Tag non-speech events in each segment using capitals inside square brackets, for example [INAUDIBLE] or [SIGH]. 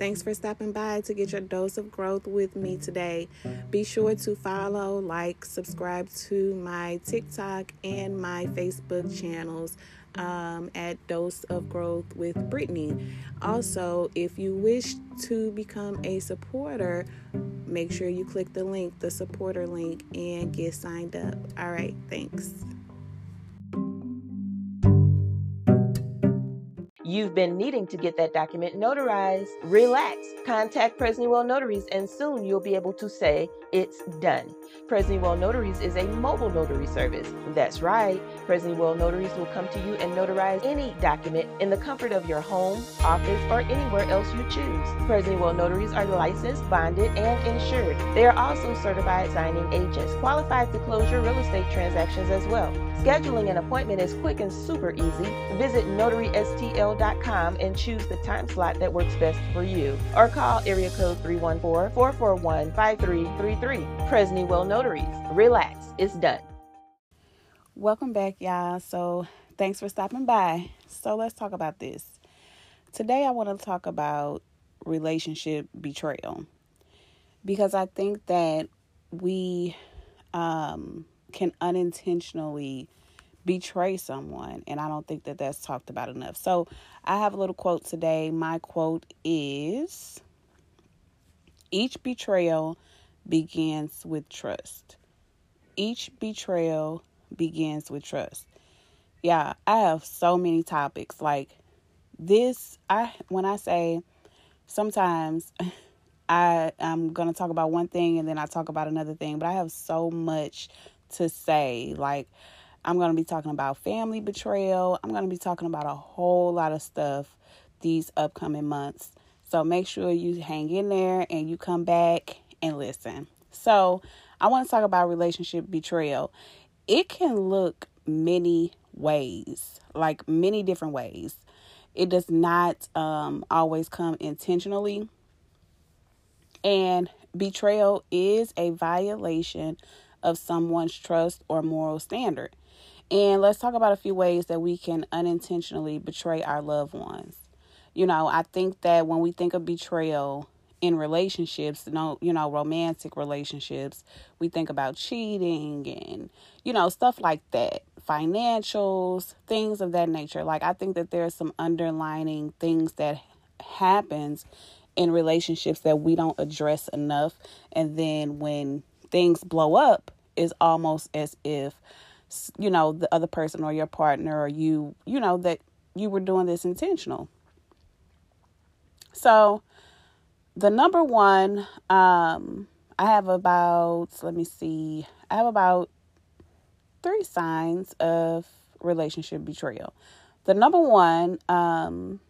Thanks for stopping by to get your dose of growth with me today. Be sure to follow, like, subscribe to my TikTok and my Facebook channels um, at Dose of Growth with Brittany. Also, if you wish to become a supporter, make sure you click the link, the supporter link, and get signed up. All right, thanks. You've been needing to get that document notarized. Relax. Contact Presnywell Notaries, and soon you'll be able to say it's done. Presnywell Notaries is a mobile notary service. That's right. Presnywell Notaries will come to you and notarize any document in the comfort of your home, office, or anywhere else you choose. Presnywell Notaries are licensed, bonded, and insured. They are also certified signing agents, qualified to close your real estate transactions as well. Scheduling an appointment is quick and super easy. Visit notarystl.com and choose the time slot that works best for you. Or call area code 314 441 5333. Presnywell Notaries. Relax, it's done. Welcome back, y'all. So, thanks for stopping by. So, let's talk about this. Today, I want to talk about relationship betrayal because I think that we um, can unintentionally betray someone, and I don't think that that's talked about enough. So, I have a little quote today. My quote is Each betrayal begins with trust. Each betrayal begins with trust. Yeah, I have so many topics like this I when I say sometimes [LAUGHS] I I am going to talk about one thing and then I talk about another thing, but I have so much to say. Like I'm going to be talking about family betrayal. I'm going to be talking about a whole lot of stuff these upcoming months. So make sure you hang in there and you come back and listen. So, I want to talk about relationship betrayal. It can look many ways, like many different ways. It does not um, always come intentionally. And betrayal is a violation of someone's trust or moral standard. And let's talk about a few ways that we can unintentionally betray our loved ones. You know, I think that when we think of betrayal, in relationships, no, you know, romantic relationships, we think about cheating and, you know, stuff like that, financials, things of that nature. Like I think that there's some underlining things that happens in relationships that we don't address enough and then when things blow up is almost as if you know the other person or your partner or you you know that you were doing this intentional so the number one, um, I have about, let me see, I have about three signs of relationship betrayal. The number one um,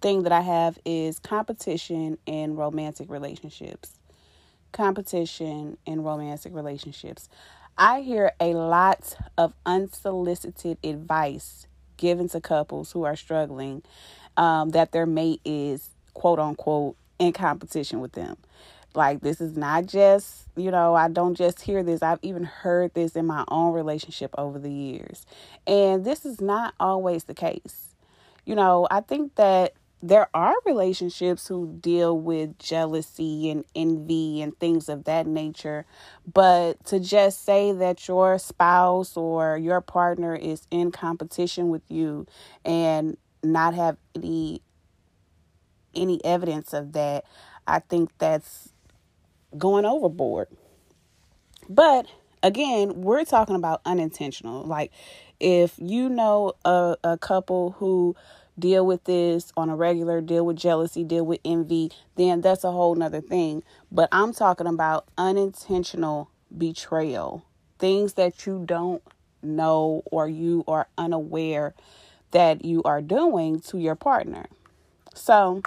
thing that I have is competition in romantic relationships. Competition in romantic relationships. I hear a lot of unsolicited advice given to couples who are struggling um, that their mate is quote unquote in competition with them. Like, this is not just, you know, I don't just hear this. I've even heard this in my own relationship over the years. And this is not always the case. You know, I think that there are relationships who deal with jealousy and envy and things of that nature. But to just say that your spouse or your partner is in competition with you and not have any any evidence of that, I think that's going overboard. But again, we're talking about unintentional. Like if you know a, a couple who deal with this on a regular, deal with jealousy, deal with envy, then that's a whole nother thing. But I'm talking about unintentional betrayal. Things that you don't know or you are unaware that you are doing to your partner. So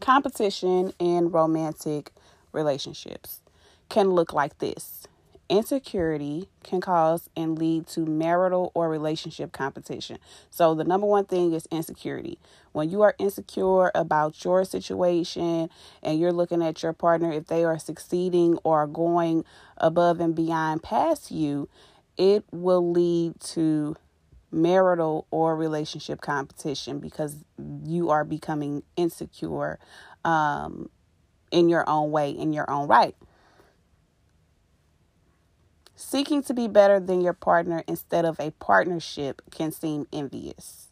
Competition in romantic relationships can look like this. Insecurity can cause and lead to marital or relationship competition. So, the number one thing is insecurity. When you are insecure about your situation and you're looking at your partner, if they are succeeding or going above and beyond past you, it will lead to marital or relationship competition because you are becoming insecure um, in your own way, in your own right. Seeking to be better than your partner instead of a partnership can seem envious.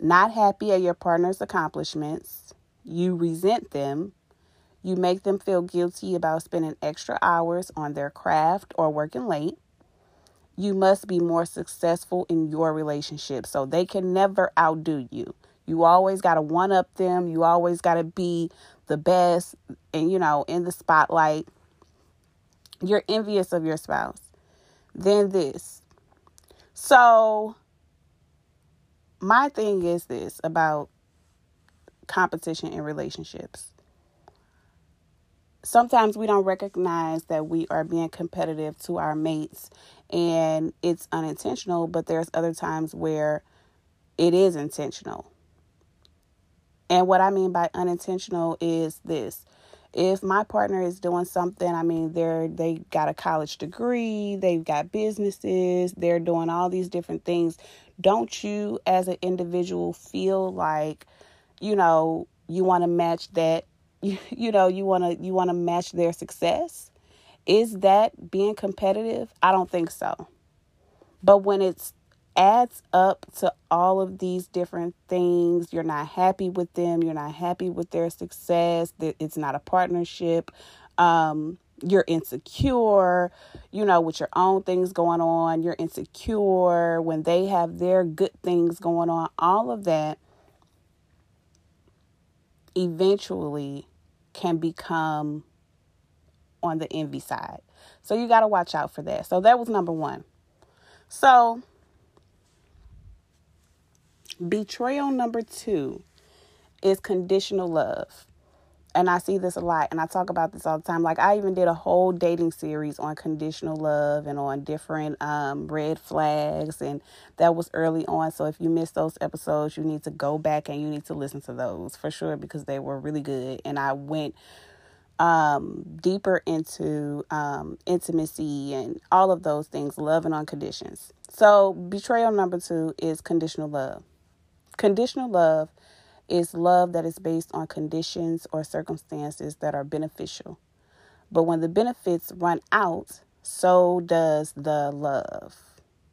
Not happy at your partner's accomplishments, you resent them. You make them feel guilty about spending extra hours on their craft or working late you must be more successful in your relationship. So they can never outdo you. You always got to one up them. You always got to be the best and, you know, in the spotlight. You're envious of your spouse. Then this. So, my thing is this about competition in relationships sometimes we don't recognize that we are being competitive to our mates and it's unintentional, but there's other times where it is intentional. And what I mean by unintentional is this. If my partner is doing something, I mean they're they got a college degree, they've got businesses, they're doing all these different things. Don't you as an individual feel like, you know, you want to match that [LAUGHS] you, you know you want to you want to match their success? Is that being competitive? I don't think so. But when it's adds up to all of these different things you're not happy with them you're not happy with their success it's not a partnership um, you're insecure you know with your own things going on you're insecure when they have their good things going on all of that eventually can become on the envy side. So you got to watch out for that. So that was number one. So betrayal number two is conditional love and I see this a lot and I talk about this all the time. Like I even did a whole dating series on conditional love and on different um, red flags and that was early on. So if you missed those episodes, you need to go back and you need to listen to those for sure because they were really good and I went um, deeper into um, intimacy and all of those things, love and on conditions. So betrayal number 2 is conditional love. Conditional love is love that is based on conditions or circumstances that are beneficial. But when the benefits run out, so does the love.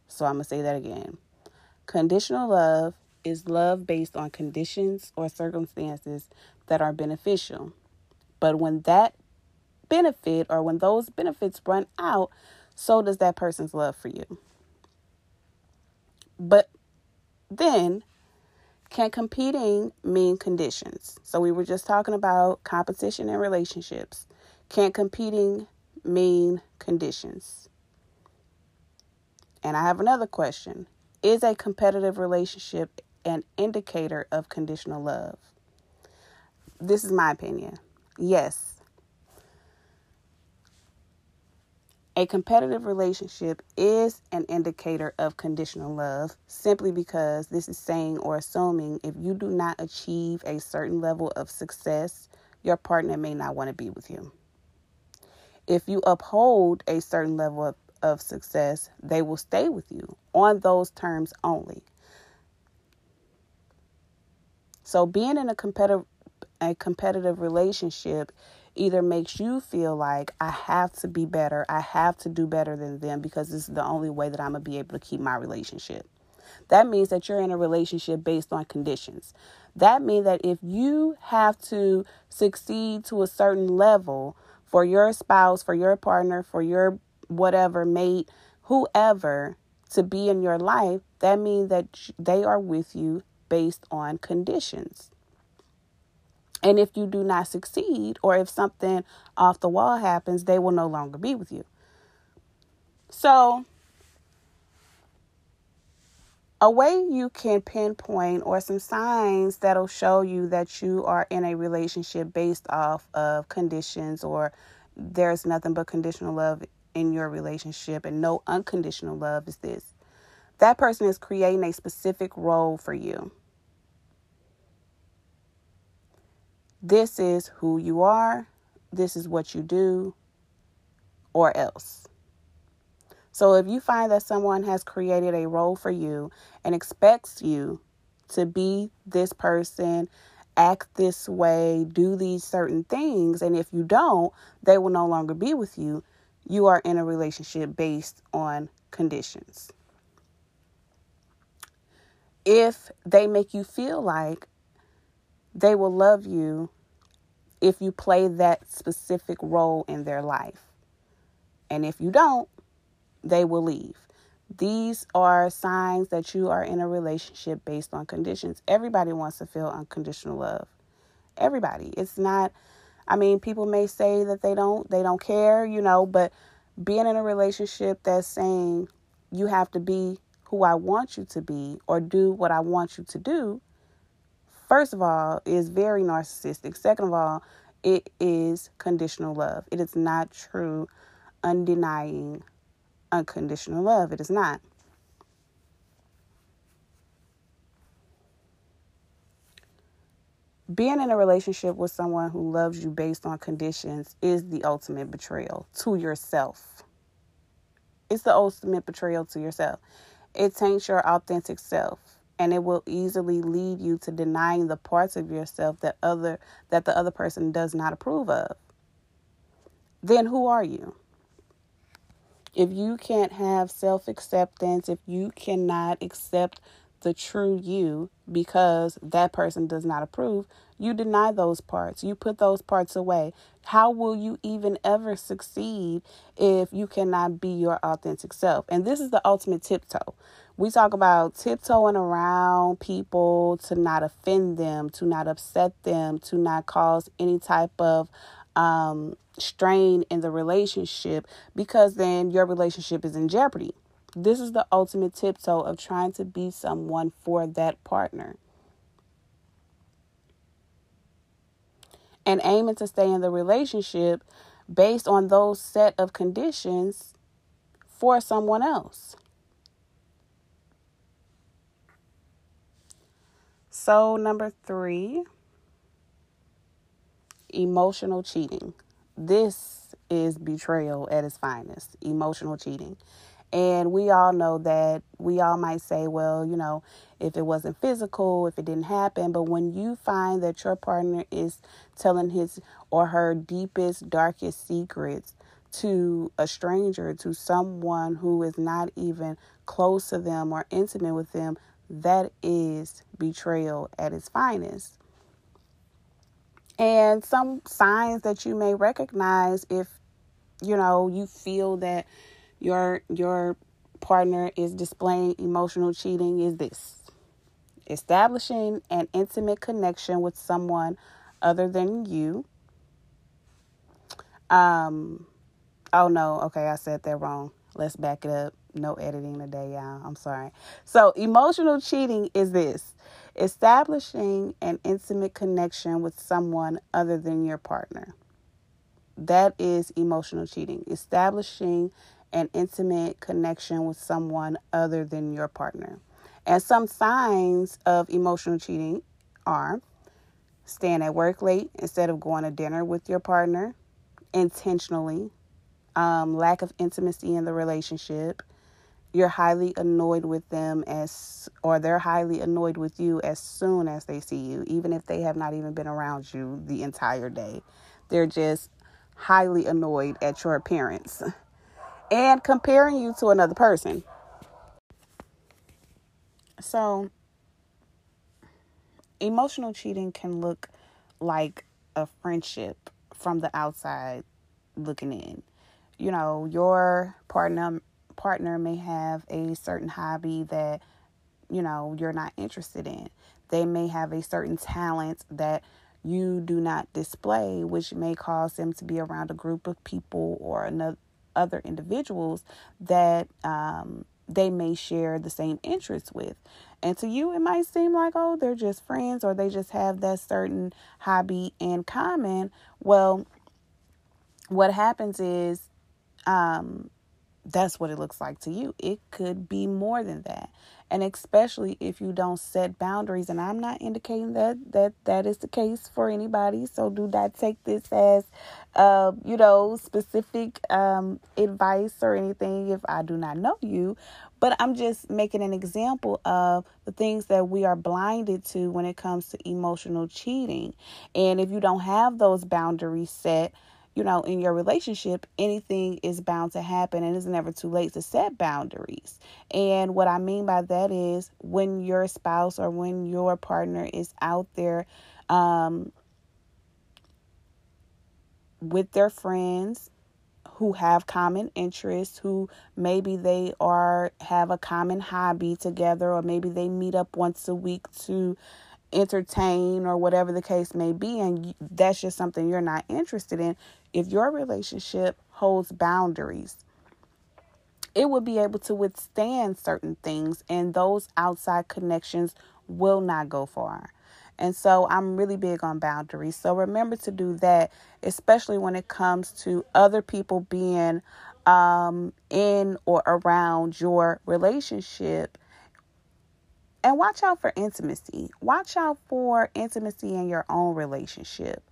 So I'm going to say that again. Conditional love is love based on conditions or circumstances that are beneficial. But when that benefit or when those benefits run out, so does that person's love for you. But then can competing mean conditions? So we were just talking about competition and relationships. Can competing mean conditions? And I have another question. Is a competitive relationship an indicator of conditional love? This is my opinion. Yes, A competitive relationship is an indicator of conditional love simply because this is saying or assuming if you do not achieve a certain level of success, your partner may not want to be with you. If you uphold a certain level of, of success, they will stay with you on those terms only. So being in a competitive a competitive relationship either makes you feel like I have to be better, I have to do better than them because this is the only way that I'm going to be able to keep my relationship. That means that you're in a relationship based on conditions. That means that if you have to succeed to a certain level for your spouse, for your partner, for your whatever mate, whoever to be in your life, that means that they are with you based on conditions. And if you do not succeed, or if something off the wall happens, they will no longer be with you. So, a way you can pinpoint or some signs that'll show you that you are in a relationship based off of conditions or there's nothing but conditional love in your relationship and no unconditional love is this that person is creating a specific role for you. This is who you are, this is what you do, or else. So if you find that someone has created a role for you and expects you to be this person, act this way, do these certain things, and if you don't, they will no longer be with you, you are in a relationship based on conditions. If they make you feel like they will love you if you play that specific role in their life. And if you don't, they will leave. These are signs that you are in a relationship based on conditions. Everybody wants to feel unconditional love. Everybody. It's not I mean, people may say that they don't they don't care, you know, but being in a relationship that's saying you have to be who I want you to be or do what I want you to do, first of all, is very narcissistic. Second of all, it is conditional love. It is not true, undenying, unconditional love. It is not. Being in a relationship with someone who loves you based on conditions is the ultimate betrayal to yourself. It's the ultimate betrayal to yourself. It taints your authentic self and it will easily lead you to denying the parts of yourself that other that the other person does not approve of. Then who are you? If you can't have self-acceptance, if you cannot accept the true you because that person does not approve, you deny those parts. You put those parts away. How will you even ever succeed if you cannot be your authentic self? And this is the ultimate tiptoe. We talk about tiptoeing around people to not offend them, to not upset them, to not cause any type of um, strain in the relationship because then your relationship is in jeopardy. This is the ultimate tiptoe of trying to be someone for that partner. And aiming to stay in the relationship based on those set of conditions for someone else. So, number three, emotional cheating. This is betrayal at its finest, emotional cheating. And we all know that we all might say, well, you know, if it wasn't physical, if it didn't happen, but when you find that your partner is telling his or her deepest, darkest secrets to a stranger, to someone who is not even close to them or intimate with them, that is betrayal at its finest. And some signs that you may recognize if you know you feel that your your partner is displaying emotional cheating is this. Establishing an intimate connection with someone other than you. Um oh no. Okay i said that wrong. Let's back it up. No editing today y'all. I'm sorry. So emotional cheating is this. Establishing an intimate connection with someone other than your partner. That is emotional cheating. Establishing an intimate connection with someone other than your partner. And some signs of emotional cheating are staying at work late instead of going to dinner with your partner intentionally, um, lack of intimacy in the relationship, you're highly annoyed with them as or they're highly annoyed with you as soon as they see you even if they have not even been around you the entire day they're just highly annoyed at your appearance [LAUGHS] and comparing you to another person. So, emotional cheating can look like a friendship from the outside looking in. You know, your partner partner may have a certain hobby that you know you're not interested in. They may have a certain talent that you do not display, which may cause them to be around a group of people or another other individuals that um, they may share the same interests with. And to you, it might seem like, oh, they're just friends or they just have that certain hobby in common. Well, what happens is um, that's what it looks like to you. It could be more than that. And especially if you don't set boundaries and I'm not indicating that that that is the case for anybody, so do not take this as uh, you know, specific um advice or anything if I do not know you, but I'm just making an example of the things that we are blinded to when it comes to emotional cheating. And if you don't have those boundaries set, you know, in your relationship, anything is bound to happen and it's never too late to set boundaries. And what I mean by that is when your spouse or when your partner is out there um, with their friends who have common interests, who maybe they are have a common hobby together or maybe they meet up once a week to entertain or whatever the case may be and that's just something you're not interested in if your relationship holds boundaries it will be able to withstand certain things and those outside connections will not go far and so I'm really big on boundaries. So remember to do that, especially when it comes to other people being um, in or around your relationship and watch out for intimacy. Watch out for intimacy in your own relationship.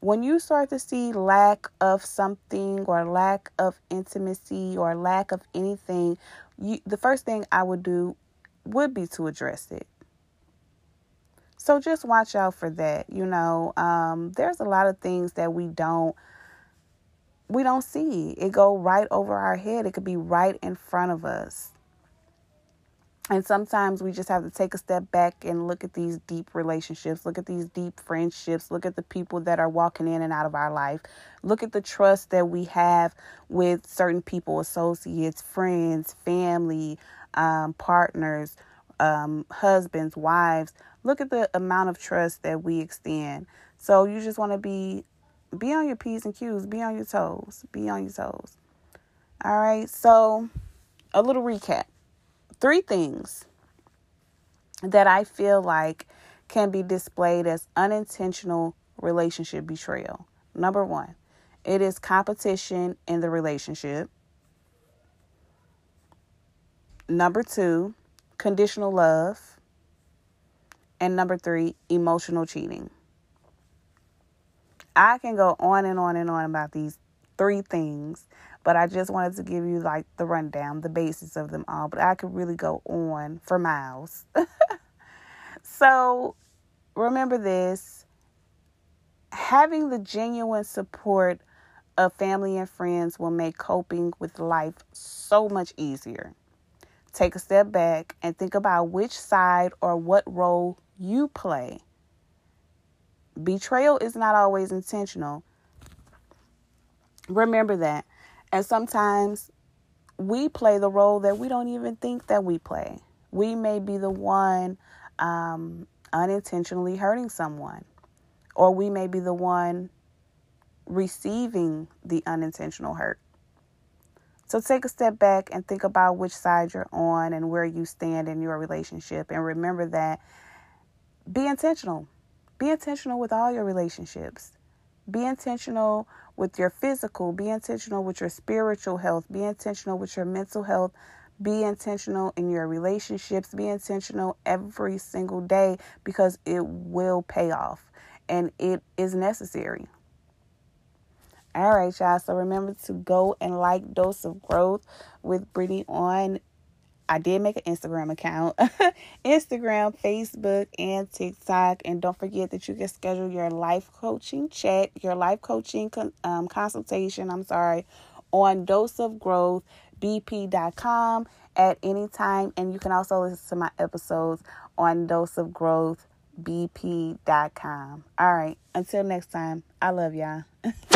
When you start to see lack of something or lack of intimacy or lack of anything, you, the first thing I would do would be to address it. So just watch out for that. You know, um, there's a lot of things that we don't we don't see. It go right over our head. It could be right in front of us. And sometimes we just have to take a step back and look at these deep relationships, look at these deep friendships, look at the people that are walking in and out of our life, look at the trust that we have with certain people, associates, friends, family, um, partners, um, husbands, wives. Look at the amount of trust that we extend. So you just want to be be on your p's and q's, be on your toes, be on your toes. All right. So a little recap three things that I feel like can be displayed as unintentional relationship betrayal. Number one, it is competition in the relationship. Number two, conditional love. And number three, emotional cheating. I can go on and on and on about these three things but I just wanted to give you like the rundown, the basis of them all. But I could really go on for miles. [LAUGHS] so remember this having the genuine support of family and friends will make coping with life so much easier. Take a step back and think about which side or what role you play. Betrayal is not always intentional. Remember that. And sometimes we play the role that we don't even think that we play. We may be the one um, unintentionally hurting someone, or we may be the one receiving the unintentional hurt. So take a step back and think about which side you're on and where you stand in your relationship. And remember that be intentional. Be intentional with all your relationships. Be intentional with your physical, be intentional with your spiritual health, be intentional with your mental health, be intentional in your relationships, be intentional every single day because it will pay off and it is necessary. All right, y'all. So remember to go and like Dose of Growth with Brittany on I did make an Instagram account, [LAUGHS] Instagram, Facebook, and TikTok. And don't forget that you can schedule your life coaching check, your life coaching um, consultation, I'm sorry, on doseofgrowthbp.com at any time. And you can also listen to my episodes on doseofgrowthbp.com. All right. Until next time, I love y'all. [LAUGHS]